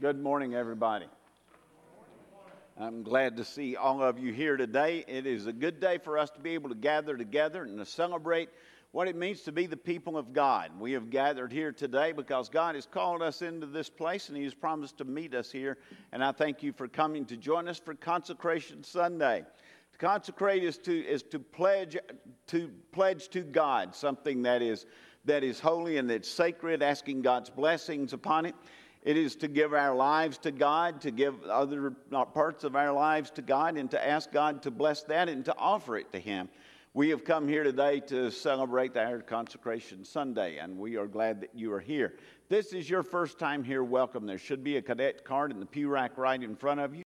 Good morning, everybody. I'm glad to see all of you here today. It is a good day for us to be able to gather together and to celebrate what it means to be the people of God. We have gathered here today because God has called us into this place and He has promised to meet us here. And I thank you for coming to join us for Consecration Sunday. To consecrate is to, is to pledge to pledge to God something that is that is holy and that's sacred, asking God's blessings upon it. It is to give our lives to God, to give other parts of our lives to God, and to ask God to bless that and to offer it to Him. We have come here today to celebrate our Consecration Sunday, and we are glad that you are here. This is your first time here, welcome. There should be a cadet card in the pew rack right in front of you.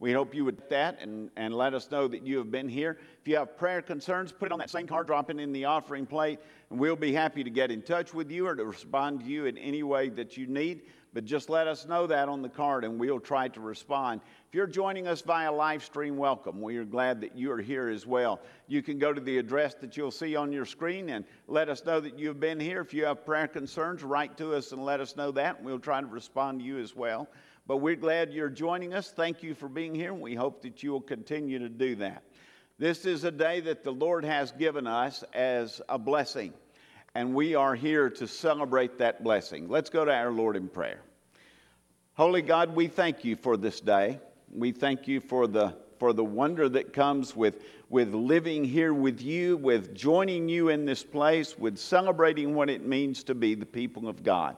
We hope you would that and, and let us know that you have been here. If you have prayer concerns, put it on that same card, drop it in the offering plate, and we'll be happy to get in touch with you or to respond to you in any way that you need. But just let us know that on the card and we'll try to respond. If you're joining us via live stream, welcome. We are glad that you are here as well. You can go to the address that you'll see on your screen and let us know that you've been here. If you have prayer concerns, write to us and let us know that, and we'll try to respond to you as well. But we're glad you're joining us. Thank you for being here, and we hope that you will continue to do that. This is a day that the Lord has given us as a blessing, and we are here to celebrate that blessing. Let's go to our Lord in prayer. Holy God, we thank you for this day. We thank you for the for the wonder that comes with, with living here with you, with joining you in this place, with celebrating what it means to be the people of God.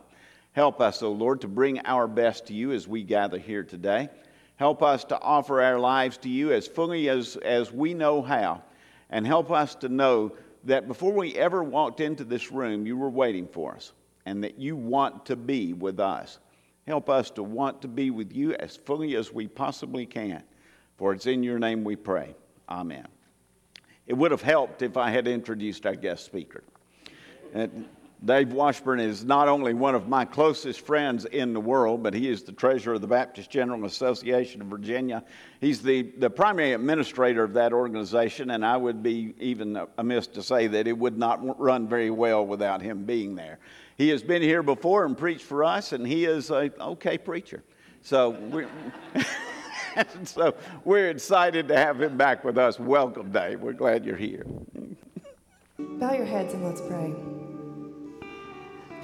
Help us, O Lord, to bring our best to you as we gather here today. Help us to offer our lives to you as fully as, as we know how. And help us to know that before we ever walked into this room, you were waiting for us and that you want to be with us. Help us to want to be with you as fully as we possibly can. For it's in your name we pray. Amen. It would have helped if I had introduced our guest speaker. And Dave Washburn is not only one of my closest friends in the world, but he is the treasurer of the Baptist General Association of Virginia. He's the, the primary administrator of that organization, and I would be even amiss to say that it would not run very well without him being there. He has been here before and preached for us, and he is a okay preacher. So we're, so we're excited to have him back with us. Welcome, Dave. We're glad you're here. Bow your heads and let's pray.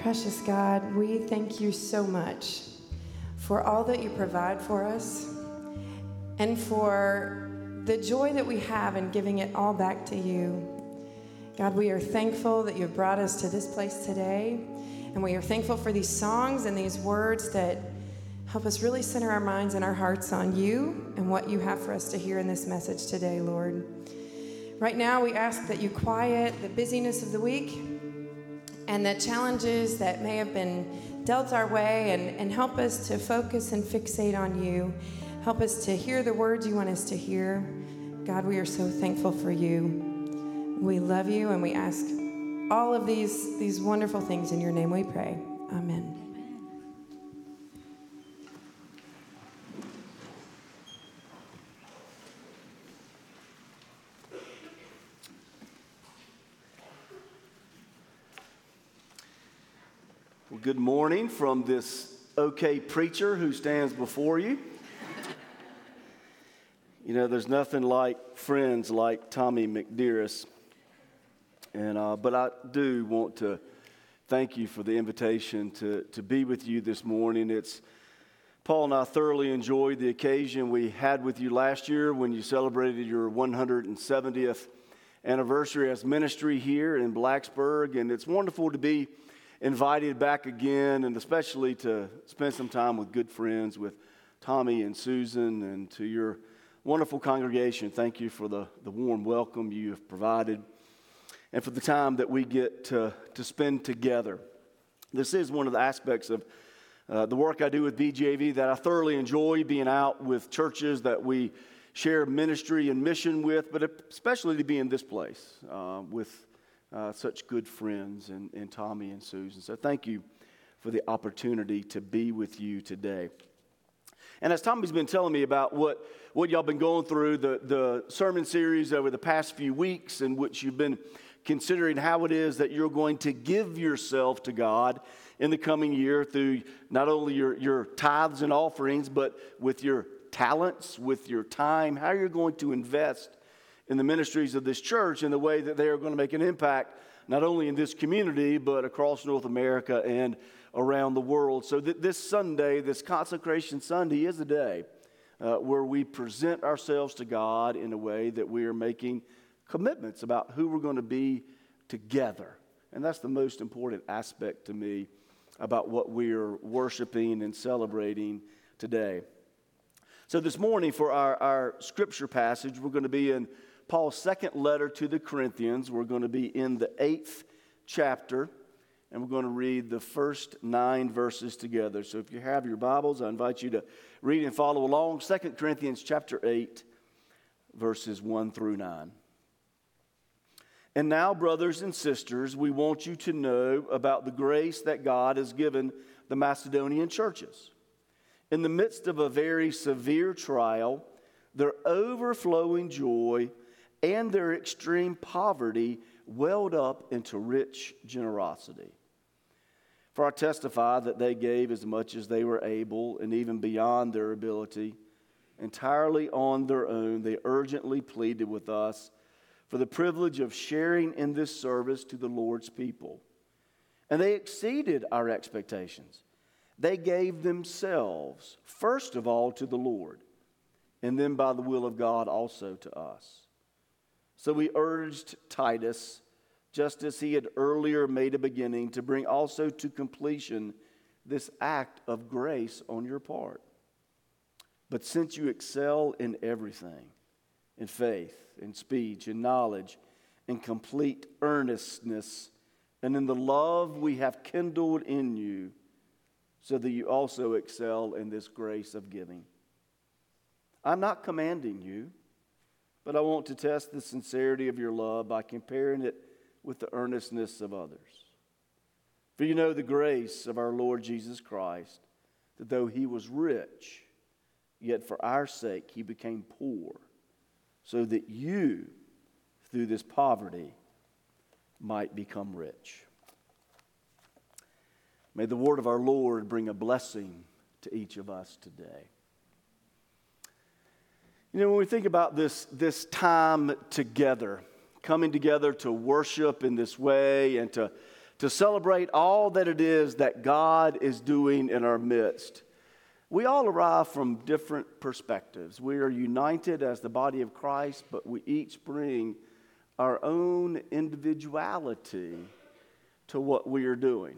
Precious God, we thank you so much for all that you provide for us and for the joy that we have in giving it all back to you. God, we are thankful that you've brought us to this place today, and we are thankful for these songs and these words that help us really center our minds and our hearts on you and what you have for us to hear in this message today, Lord. Right now, we ask that you quiet the busyness of the week and the challenges that may have been dealt our way and, and help us to focus and fixate on you. Help us to hear the words you want us to hear. God, we are so thankful for you. We love you and we ask all of these, these wonderful things in your name we pray. Amen. Well, good morning from this okay preacher who stands before you. You know, there's nothing like friends like Tommy McDearest. And, uh, but I do want to thank you for the invitation to, to be with you this morning. It's Paul and I thoroughly enjoyed the occasion we had with you last year when you celebrated your 170th anniversary as ministry here in Blacksburg. And it's wonderful to be invited back again, and especially to spend some time with good friends, with Tommy and Susan, and to your wonderful congregation. Thank you for the, the warm welcome you have provided and for the time that we get to, to spend together. This is one of the aspects of uh, the work I do with BGAV that I thoroughly enjoy being out with churches that we share ministry and mission with, but especially to be in this place uh, with uh, such good friends and, in Tommy and Susan. So thank you for the opportunity to be with you today. And as Tommy's been telling me about what, what y'all been going through, the, the sermon series over the past few weeks, in which you've been considering how it is that you're going to give yourself to God in the coming year through not only your, your tithes and offerings, but with your talents, with your time, how you're going to invest in the ministries of this church in the way that they are going to make an impact not only in this community, but across North America and around the world. So, that this Sunday, this Consecration Sunday, is a day uh, where we present ourselves to God in a way that we are making commitments about who we're going to be together. And that's the most important aspect to me about what we're worshiping and celebrating today. So, this morning, for our, our scripture passage, we're going to be in Paul's second letter to the Corinthians. We're going to be in the eighth chapter, and we're going to read the first nine verses together. So if you have your Bibles, I invite you to read and follow along. Second Corinthians chapter 8, verses 1 through 9. And now, brothers and sisters, we want you to know about the grace that God has given the Macedonian churches. In the midst of a very severe trial, their overflowing joy and their extreme poverty welled up into rich generosity. For I testify that they gave as much as they were able and even beyond their ability, entirely on their own. They urgently pleaded with us for the privilege of sharing in this service to the Lord's people. And they exceeded our expectations. They gave themselves, first of all, to the Lord, and then by the will of God also to us. So we urged Titus, just as he had earlier made a beginning, to bring also to completion this act of grace on your part. But since you excel in everything, in faith, in speech, in knowledge, in complete earnestness, and in the love we have kindled in you, so that you also excel in this grace of giving. I'm not commanding you but I want to test the sincerity of your love by comparing it with the earnestness of others. For you know the grace of our Lord Jesus Christ, that though he was rich, yet for our sake he became poor, so that you, through this poverty, might become rich. May the word of our Lord bring a blessing to each of us today. You know, when we think about this, this time together, coming together to worship in this way and to, to celebrate all that it is that God is doing in our midst, we all arrive from different perspectives. We are united as the body of Christ, but we each bring our own individuality to what we are doing.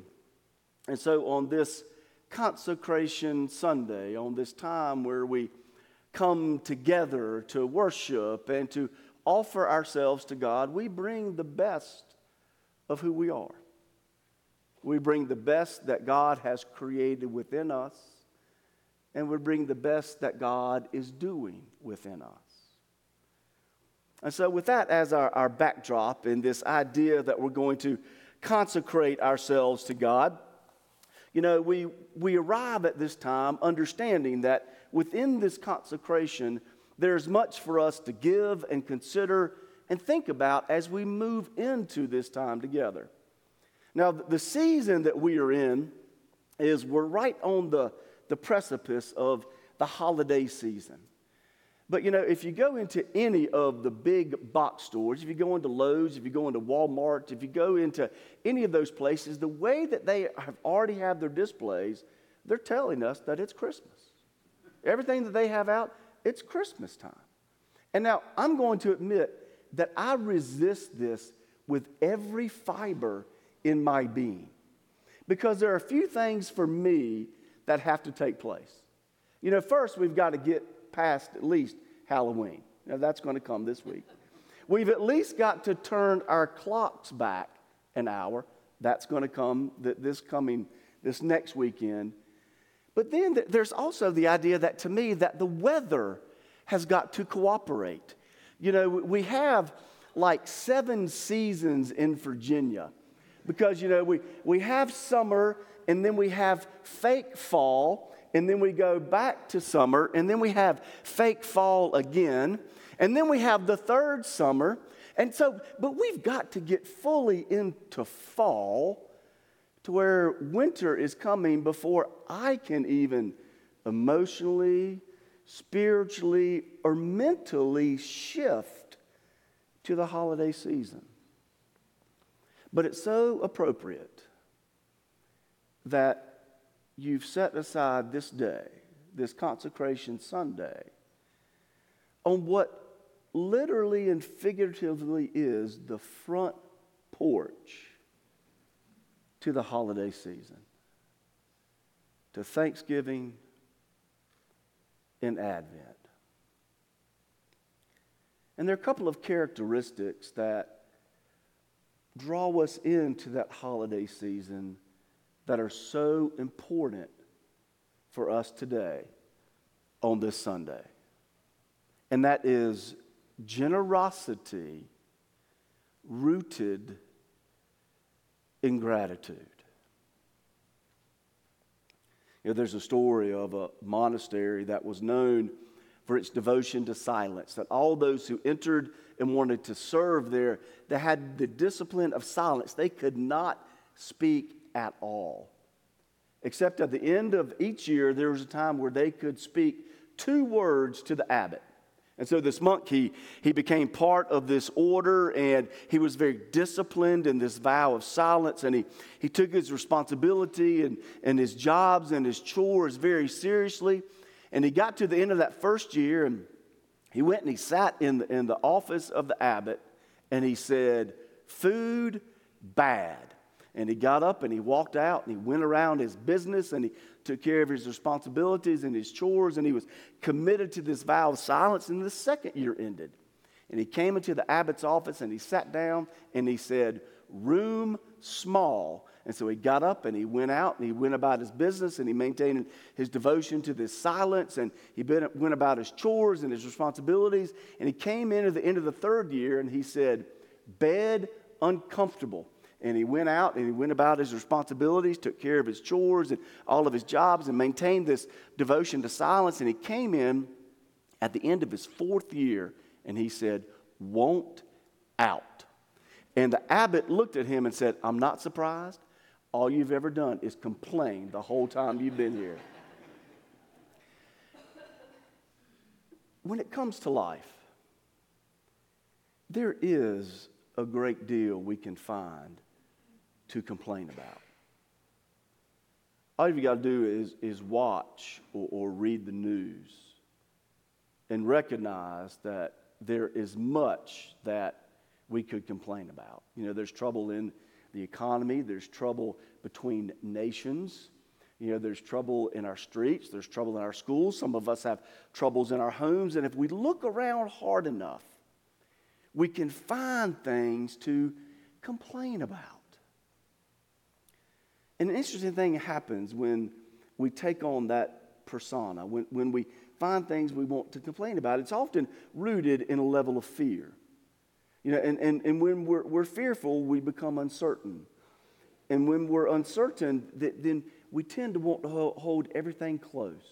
And so on this consecration Sunday, on this time where we come together to worship and to offer ourselves to God, we bring the best of who we are. We bring the best that God has created within us, and we bring the best that God is doing within us. And so, with that as our, our backdrop and this idea that we're going to consecrate ourselves to God, you know, we, we arrive at this time understanding that within this consecration, there's much for us to give and consider and think about as we move into this time together. Now, the season that we are in is we're right on the, the precipice of the holiday season. But you know, if you go into any of the big box stores, if you go into Lowe's, if you go into Walmart, if you go into any of those places, the way that they have already have their displays, they're telling us that it's Christmas. Everything that they have out, it's Christmas time. And now I'm going to admit that I resist this with every fiber in my being. Because there are a few things for me that have to take place. You know, first we've got to get past at least Halloween. Now that's going to come this week. We've at least got to turn our clocks back an hour. That's going to come this coming this next weekend. But then there's also the idea that to me that the weather has got to cooperate. You know, we have like seven seasons in Virginia because, you know, we, we have summer and then we have fake fall and then we go back to summer and then we have fake fall again and then we have the third summer. And so, but we've got to get fully into fall to where winter is coming before I can even emotionally, spiritually, or mentally shift to the holiday season. But it's so appropriate that you've set aside this day, this consecration Sunday, on what literally and figuratively is the front porch to the holiday season, to Thanksgiving and Advent. And there are a couple of characteristics that draw us into that holiday season that are so important for us today on this Sunday. And that is generosity rooted in gratitude. You know, there's a story of a monastery that was known for its devotion to silence, that all those who entered and wanted to serve there, they had the discipline of silence. They could not speak at all. Except at the end of each year, there was a time where they could speak two words to the abbot. And so this monk, he, he became part of this order and he was very disciplined in this vow of silence. And he, he took his responsibility and, and his jobs and his chores very seriously. And he got to the end of that first year and he went and he sat in the, in the office of the abbot and he said, Food bad. And he got up and he walked out and he went around his business and he took care of his responsibilities and his chores and he was committed to this vow of silence. And the second year ended. And he came into the abbot's office and he sat down and he said, Room small. And so he got up and he went out and he went about his business and he maintained his devotion to this silence and he went about his chores and his responsibilities. And he came in at the end of the third year and he said, Bed uncomfortable and he went out and he went about his responsibilities, took care of his chores and all of his jobs, and maintained this devotion to silence. And he came in at the end of his fourth year and he said, Won't out. And the abbot looked at him and said, I'm not surprised. All you've ever done is complain the whole time you've been here. when it comes to life, there is a great deal we can find to complain about. All you've got to do is, is watch or, or read the news and recognize that there is much that we could complain about. You know, there's trouble in the economy, there's trouble between nations. You know, there's trouble in our streets, there's trouble in our schools. Some of us have troubles in our homes. And if we look around hard enough, we can find things to complain about. And an interesting thing happens when we take on that persona, when, when we find things we want to complain about. It's often rooted in a level of fear. You know, and, and, and when we're, we're fearful, we become uncertain. And when we're uncertain, then we tend to want to hold everything close.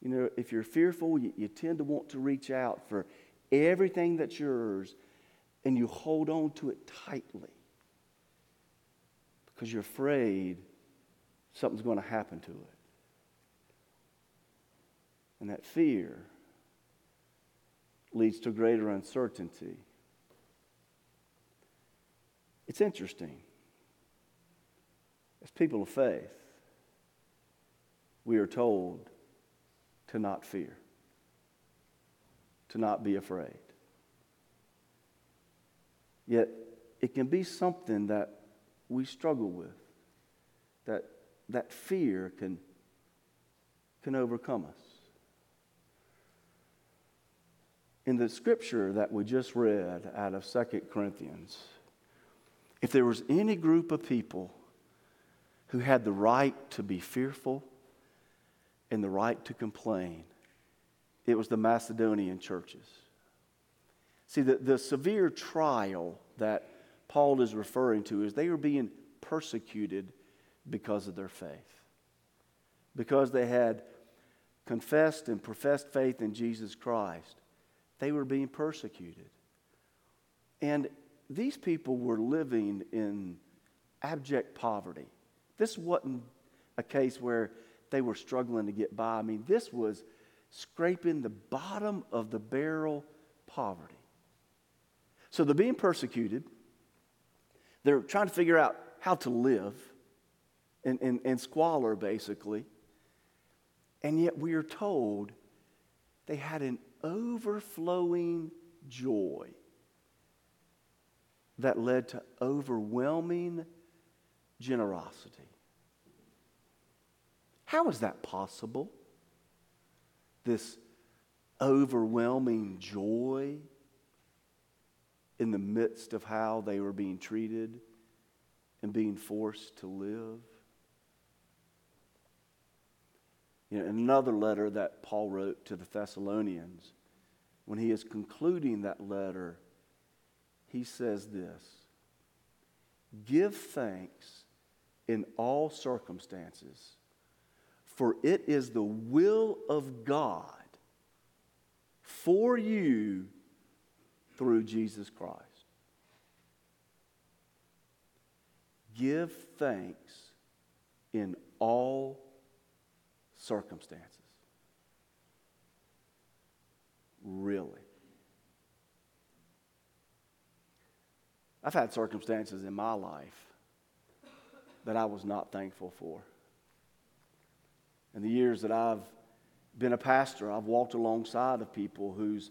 You know, if you're fearful, you, you tend to want to reach out for everything that's yours and you hold on to it tightly because you're afraid something's going to happen to it. And that fear leads to greater uncertainty. It's interesting. As people of faith, we are told to not fear, to not be afraid. Yet, it can be something that we struggle with, that, that fear can, can overcome us. In the scripture that we just read out of Second Corinthians, if there was any group of people who had the right to be fearful and the right to complain, it was the Macedonian churches. See, the, the severe trial that Paul is referring to is they were being persecuted because of their faith. Because they had confessed and professed faith in Jesus Christ, they were being persecuted. And these people were living in abject poverty. This wasn't a case where they were struggling to get by. I mean, this was scraping the bottom of the barrel poverty. So they're being persecuted. They're trying to figure out how to live in, in, in squalor, basically. And yet we are told they had an overflowing joy that led to overwhelming generosity. How is that possible? This overwhelming joy in the midst of how they were being treated and being forced to live. You know, another letter that Paul wrote to the Thessalonians, when he is concluding that letter, he says this Give thanks in all circumstances, for it is the will of God for you through Jesus Christ. Give thanks in all circumstances. Really. I've had circumstances in my life that I was not thankful for. In the years that I've been a pastor, I've walked alongside of people whose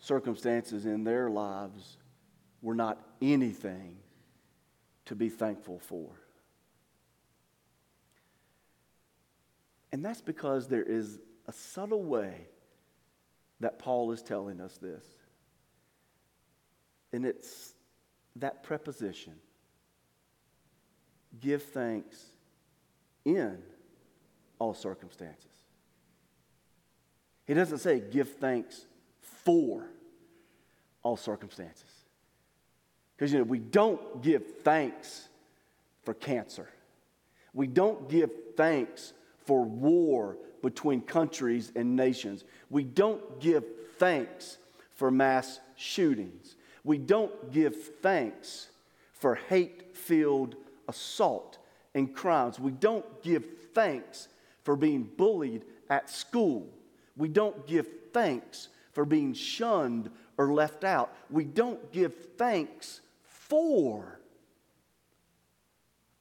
circumstances in their lives were not anything to be thankful for. And that's because there is a subtle way that Paul is telling us this. And it's that preposition give thanks in all circumstances. He doesn't say give thanks for all circumstances. Because, you know, we don't give thanks for cancer. We don't give thanks for war between countries and nations. We don't give thanks for mass shootings. We don't give thanks for hate filled assault and crimes. We don't give thanks for being bullied at school. We don't give thanks for being shunned or left out. We don't give thanks for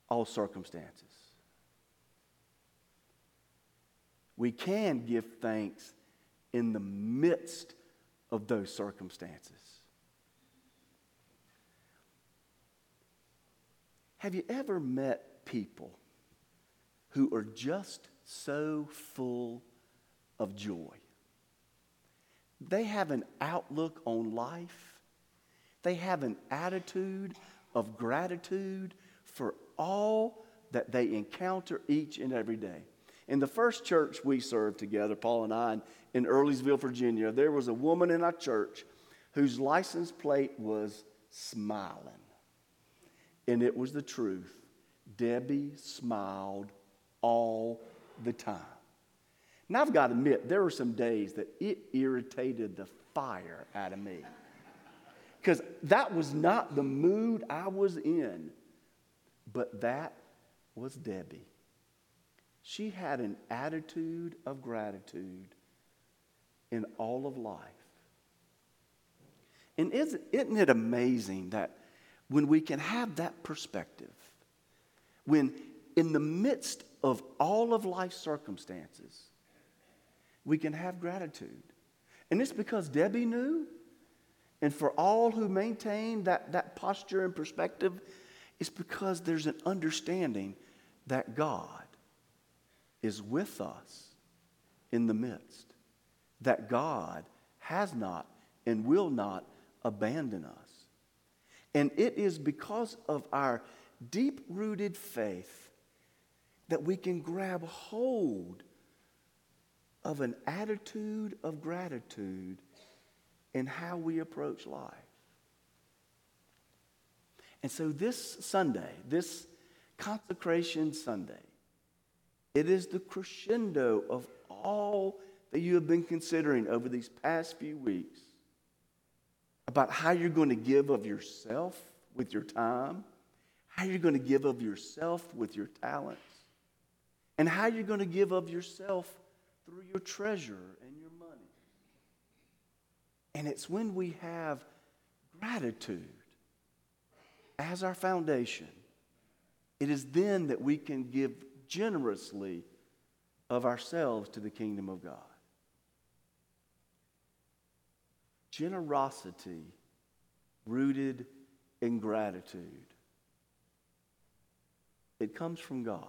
all circumstances. We can give thanks in the midst of those circumstances. Have you ever met people who are just so full of joy? They have an outlook on life, they have an attitude of gratitude for all that they encounter each and every day. In the first church we served together, Paul and I, in Earlysville, Virginia, there was a woman in our church whose license plate was smiling. And it was the truth. Debbie smiled all the time. Now, I've got to admit, there were some days that it irritated the fire out of me. Because that was not the mood I was in. But that was Debbie. She had an attitude of gratitude in all of life. And isn't, isn't it amazing that when we can have that perspective, when in the midst of all of life's circumstances, we can have gratitude. And it's because Debbie knew, and for all who maintain that, that posture and perspective, it's because there's an understanding that God is with us in the midst, that God has not and will not abandon us. And it is because of our deep rooted faith that we can grab hold of an attitude of gratitude in how we approach life. And so this Sunday, this consecration Sunday, it is the crescendo of all that you have been considering over these past few weeks about how you're going to give of yourself with your time, how you're going to give of yourself with your talents, and how you're going to give of yourself through your treasure and your money. And it's when we have gratitude as our foundation, it is then that we can give generously of ourselves to the kingdom of God. Generosity rooted in gratitude. It comes from God.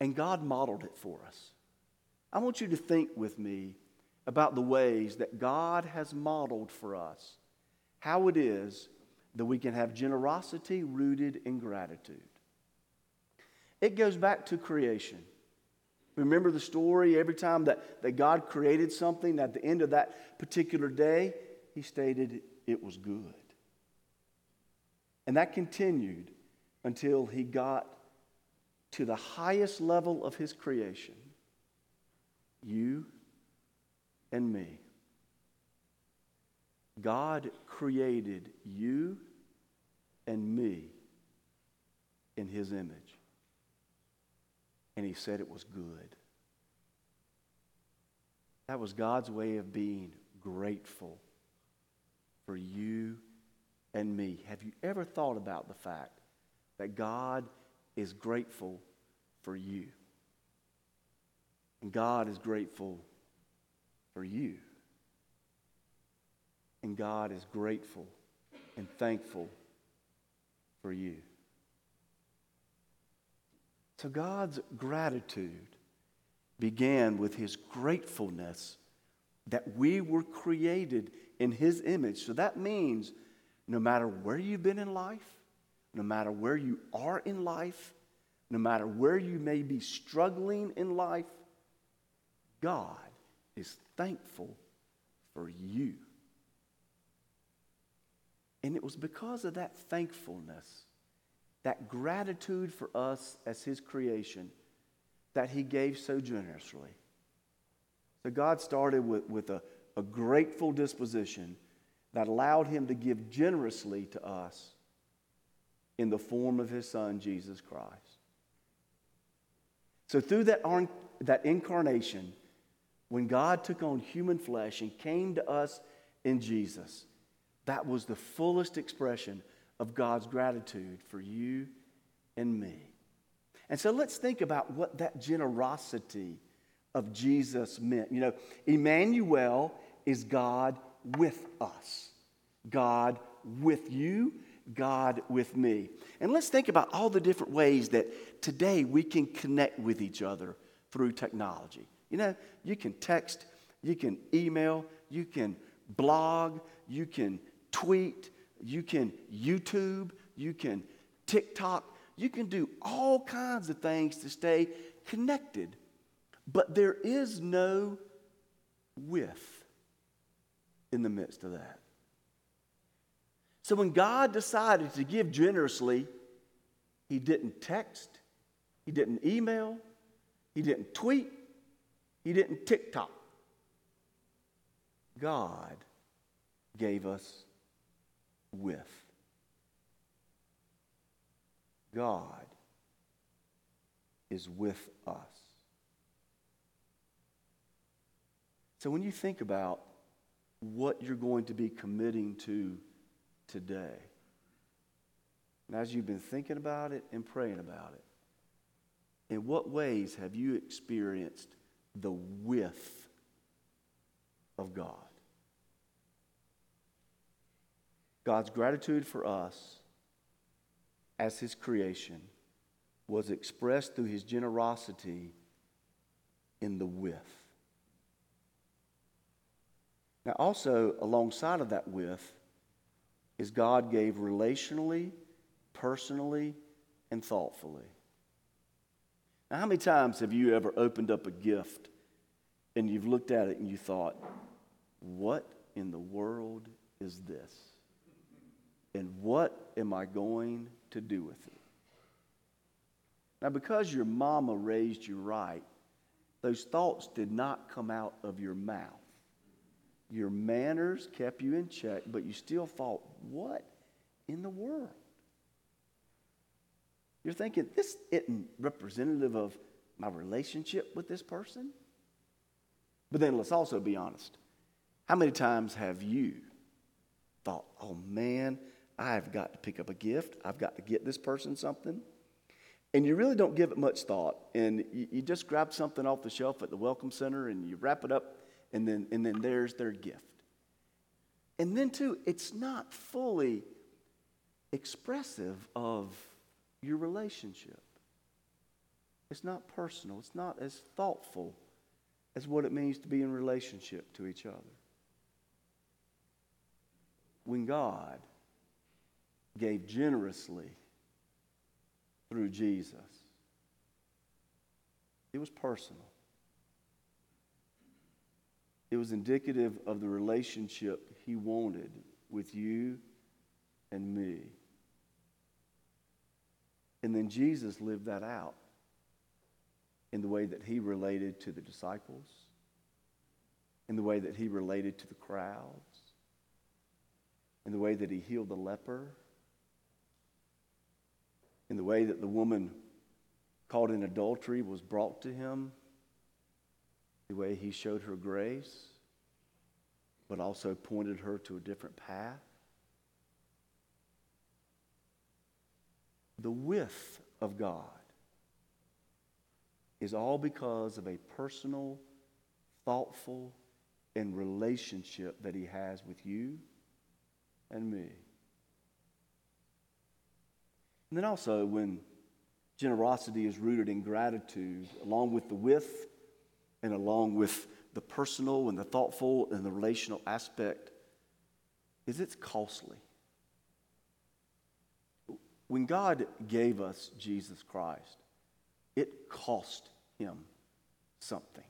And God modeled it for us. I want you to think with me about the ways that God has modeled for us how it is that we can have generosity rooted in gratitude. It goes back to creation. Remember the story every time that, that God created something, at the end of that particular day, He stated it was good. And that continued until He got to the highest level of His creation you and me. God created you and me in His image and he said it was good. That was God's way of being grateful for you and me. Have you ever thought about the fact that God is grateful for you? And God is grateful for you. And God is grateful and thankful for you. So God's gratitude began with his gratefulness that we were created in his image. So that means no matter where you've been in life, no matter where you are in life, no matter where you may be struggling in life, God is thankful for you. And it was because of that thankfulness that gratitude for us as His creation that He gave so generously. So God started with, with a, a grateful disposition that allowed Him to give generously to us in the form of His Son, Jesus Christ. So through that, that incarnation, when God took on human flesh and came to us in Jesus, that was the fullest expression of God's gratitude for you and me. And so let's think about what that generosity of Jesus meant. You know, Emmanuel is God with us, God with you, God with me. And let's think about all the different ways that today we can connect with each other through technology. You know, you can text, you can email, you can blog, you can tweet, you can YouTube, you can TikTok, you can do all kinds of things to stay connected. But there is no with in the midst of that. So when God decided to give generously, He didn't text, He didn't email, He didn't tweet, He didn't TikTok. God gave us with. God is with us. So when you think about what you're going to be committing to today, and as you've been thinking about it and praying about it, in what ways have you experienced the with of God? God's gratitude for us as His creation was expressed through His generosity in the with. Now, also, alongside of that with, is God gave relationally, personally, and thoughtfully. Now, how many times have you ever opened up a gift and you've looked at it and you thought, what in the world is this? And what am I going to do with it? Now, because your mama raised you right, those thoughts did not come out of your mouth. Your manners kept you in check, but you still thought, what in the world? You're thinking, this isn't representative of my relationship with this person? But then let's also be honest. How many times have you thought, oh man, I've got to pick up a gift, I've got to get this person something? And you really don't give it much thought. And you, you just grab something off the shelf at the Welcome Center and you wrap it up, and then, and then there's their gift. And then, too, it's not fully expressive of your relationship. It's not personal, it's not as thoughtful as what it means to be in relationship to each other. When God gave generously through Jesus, it was personal. It was indicative of the relationship he wanted with you and me. And then Jesus lived that out in the way that he related to the disciples, in the way that he related to the crowds, in the way that he healed the leper, in the way that the woman caught in adultery was brought to him, the way he showed her grace, but also pointed her to a different path. The width of God is all because of a personal, thoughtful, and relationship that he has with you and me. And then also, when generosity is rooted in gratitude, along with the width and along with the personal and the thoughtful and the relational aspect, is it's costly. When God gave us Jesus Christ, it cost him something.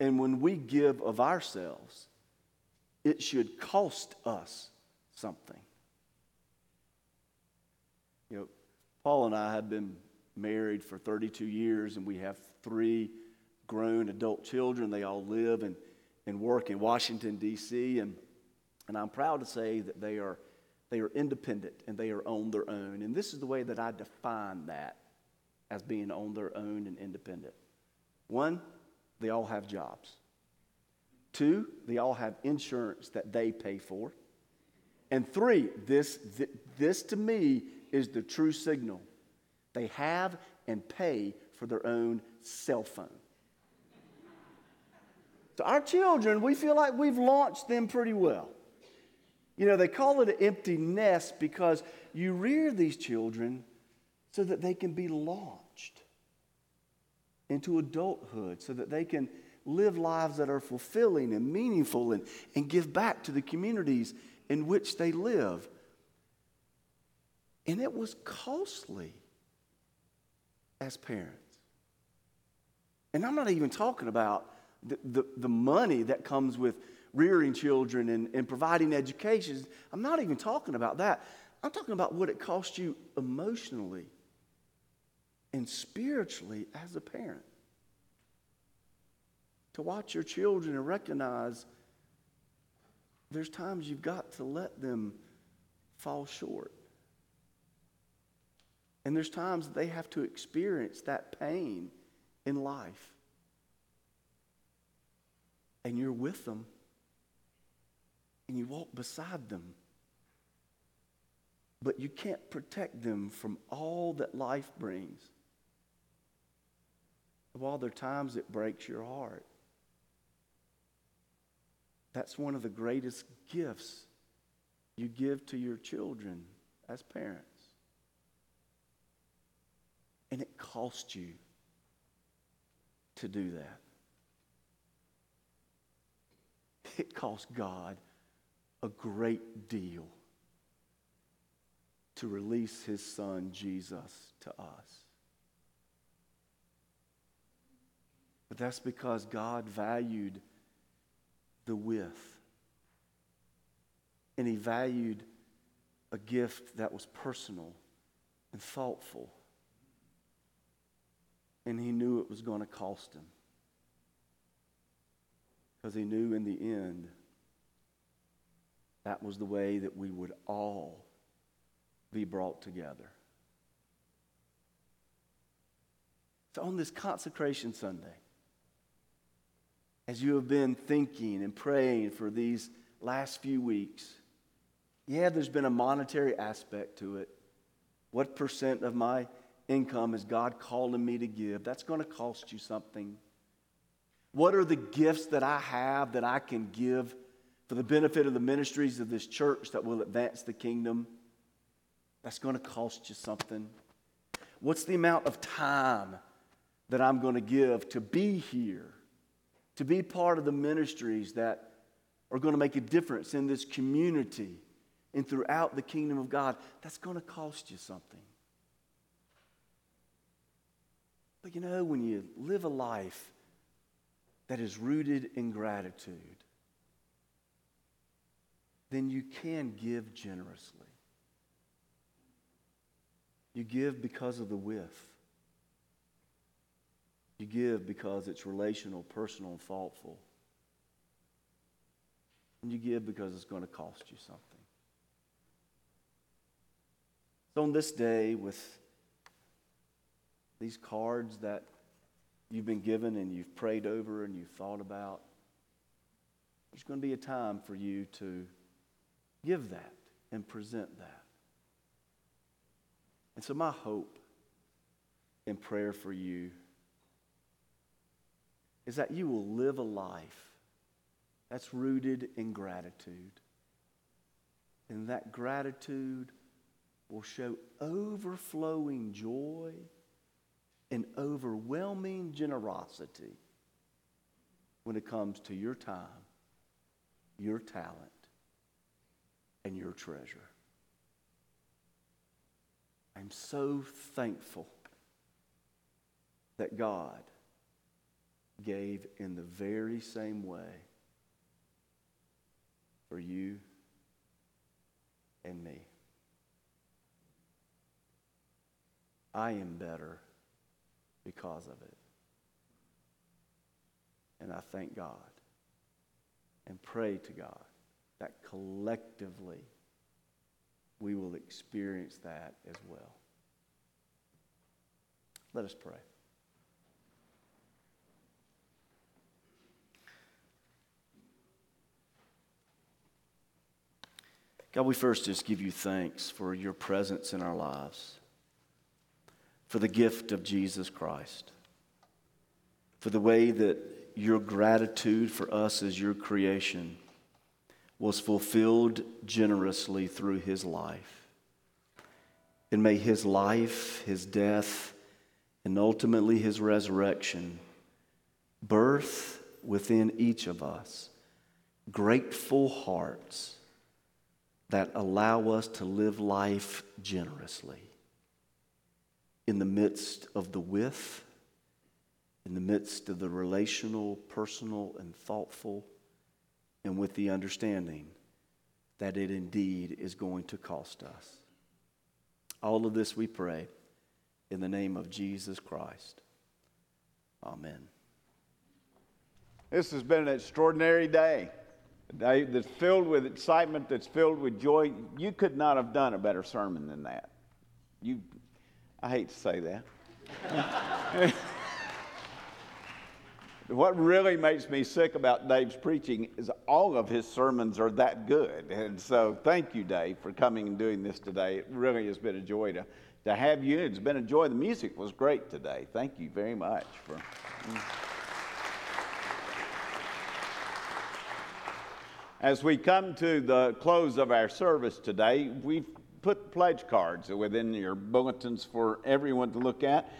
And when we give of ourselves, it should cost us something. You know, Paul and I have been married for 32 years, and we have three grown adult children. They all live and, and work in Washington, D.C., and, and I'm proud to say that they are, they are independent and they are on their own. And this is the way that I define that as being on their own and independent. One, they all have jobs. Two, they all have insurance that they pay for. And three, this, this to me is the true signal. They have and pay for their own cell phone. So, our children, we feel like we've launched them pretty well. You know, they call it an empty nest because you rear these children so that they can be launched into adulthood, so that they can live lives that are fulfilling and meaningful and, and give back to the communities in which they live. And it was costly as parents. And I'm not even talking about the, the, the money that comes with rearing children and, and providing education. I'm not even talking about that. I'm talking about what it costs you emotionally and spiritually as a parent. To watch your children and recognize there's times you've got to let them fall short. And there's times they have to experience that pain in life. And you're with them and you walk beside them. But you can't protect them from all that life brings. While there are times it breaks your heart, that's one of the greatest gifts you give to your children as parents. And it costs you to do that. It cost God a great deal to release his son Jesus to us. But that's because God valued the with. And he valued a gift that was personal and thoughtful. And he knew it was going to cost him. Because he knew in the end, that was the way that we would all be brought together. So, on this consecration Sunday, as you have been thinking and praying for these last few weeks, yeah, there's been a monetary aspect to it. What percent of my income is God calling me to give? That's going to cost you something. What are the gifts that I have that I can give for the benefit of the ministries of this church that will advance the kingdom? That's going to cost you something. What's the amount of time that I'm going to give to be here, to be part of the ministries that are going to make a difference in this community and throughout the kingdom of God? That's going to cost you something. But you know, when you live a life that is rooted in gratitude, then you can give generously. You give because of the with. You give because it's relational, personal, and thoughtful. And you give because it's going to cost you something. So, on this day, with these cards that you've been given and you've prayed over and you've thought about, there's going to be a time for you to give that and present that. And so, my hope and prayer for you is that you will live a life that's rooted in gratitude. And that gratitude will show overflowing joy and overwhelming generosity when it comes to your time, your talent, and your treasure. I'm so thankful that God gave in the very same way for you and me. I am better because of it. And I thank God and pray to God that collectively we will experience that as well. Let us pray. God, we first just give you thanks for your presence in our lives, for the gift of Jesus Christ, for the way that your gratitude for us as your creation was fulfilled generously through his life. And may his life, his death, and ultimately his resurrection birth within each of us grateful hearts that allow us to live life generously in the midst of the with, in the midst of the relational, personal, and thoughtful, and with the understanding that it indeed is going to cost us. All of this we pray in the name of Jesus Christ. Amen. This has been an extraordinary day. A day that's filled with excitement, that's filled with joy. You could not have done a better sermon than that. You, I hate to say that. what really makes me sick about Dave's preaching is all of his sermons are that good. And so thank you, Dave, for coming and doing this today. It really has been a joy to, to have you. It's been a joy. The music was great today. Thank you very much for. Mm. As we come to the close of our service today, we've put pledge cards within your bulletins for everyone to look at.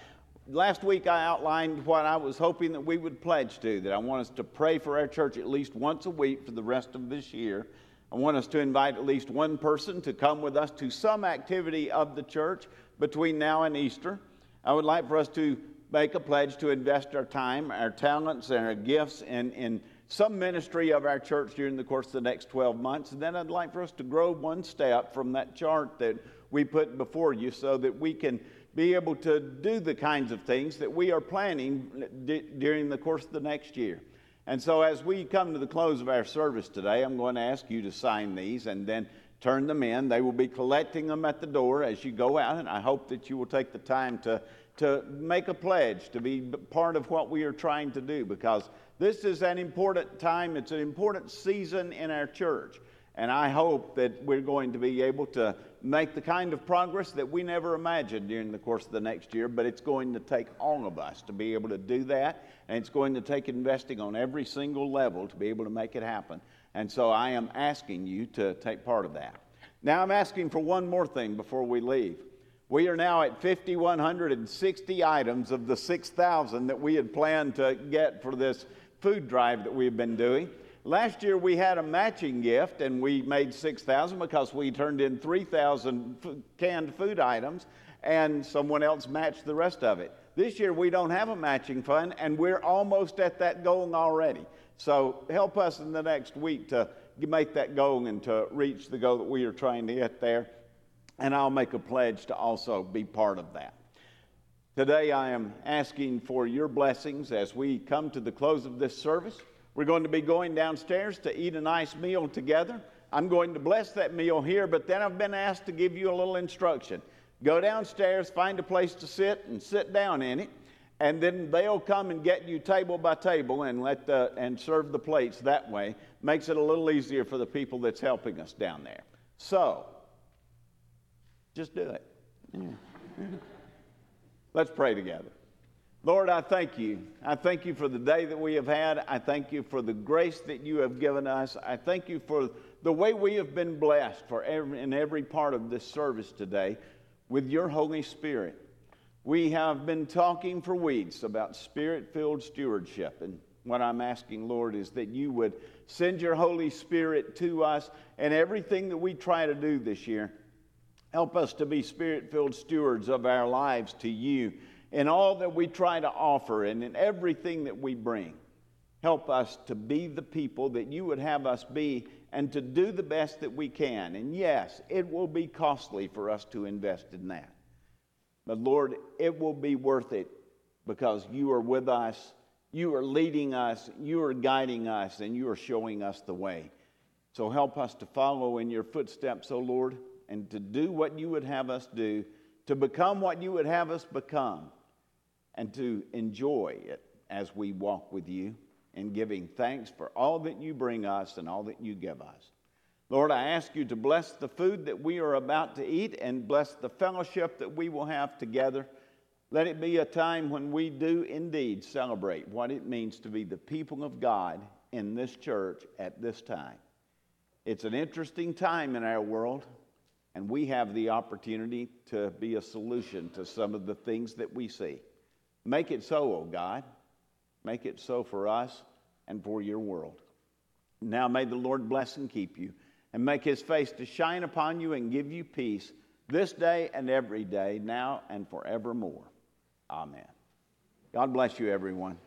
Last week, I outlined what I was hoping that we would pledge to, that I want us to pray for our church at least once a week for the rest of this year. I want us to invite at least one person to come with us to some activity of the church between now and Easter. I would like for us to make a pledge to invest our time, our talents, and our gifts in, in some ministry of our church during the course of the next 12 months. And then I'd like for us to grow one step from that chart that we put before you so that we can be able to do the kinds of things that we are planning d- during the course of the next year. And so, as we come to the close of our service today, I'm going to ask you to sign these and then turn them in. They will be collecting them at the door as you go out, and I hope that you will take the time to, to make a pledge to be part of what we are trying to do because this is an important time, it's an important season in our church. And I hope that we're going to be able to make the kind of progress that we never imagined during the course of the next year, but it's going to take all of us to be able to do that. And it's going to take investing on every single level to be able to make it happen. And so I am asking you to take part of that. Now I'm asking for one more thing before we leave. We are now at 5,160 items of the 6,000 that we had planned to get for this food drive that we've been doing. Last year we had a matching gift and we made 6,000 because we turned in 3,000 f- canned food items and someone else matched the rest of it. This year we don't have a matching fund and we're almost at that goal already. So help us in the next week to make that goal and to reach the goal that we are trying to get there. And I'll make a pledge to also be part of that. Today I am asking for your blessings as we come to the close of this service. We're going to be going downstairs to eat a nice meal together. I'm going to bless that meal here, but then I've been asked to give you a little instruction. Go downstairs, find a place to sit, and sit down in it, and then they'll come and get you table by table and let the, and serve the plates that way. Makes it a little easier for the people that's helping us down there. So, just do it. Yeah. Let's pray together. Lord, I thank you. I thank you for the day that we have had. I thank you for the grace that you have given us. I thank you for the way we have been blessed for every, in every part of this service today with your Holy Spirit. We have been talking for weeks about spirit filled stewardship. And what I'm asking, Lord, is that you would send your Holy Spirit to us and everything that we try to do this year. Help us to be spirit filled stewards of our lives to you in all that we try to offer and in everything that we bring. Help us to be the people that you would have us be and to do the best that we can. And yes, it will be costly for us to invest in that. But Lord, it will be worth it because you are with us, you are leading us, you are guiding us, and you are showing us the way. So help us to follow in your footsteps, O oh Lord, and to do what you would have us do, to become what you would have us become and to enjoy it as we walk with you in giving thanks for all that you bring us and all that you give us. Lord, I ask you to bless the food that we are about to eat and bless the fellowship that we will have together. Let it be a time when we do indeed celebrate what it means to be the people of God in this church at this time. It's an interesting time in our world, and we have the opportunity to be a solution to some of the things that we see. Make it so, O oh God. Make it so for us and for your world. Now may the Lord bless and keep you and make his face to shine upon you and give you peace this day and every day, now and forevermore. Amen. God bless you, everyone.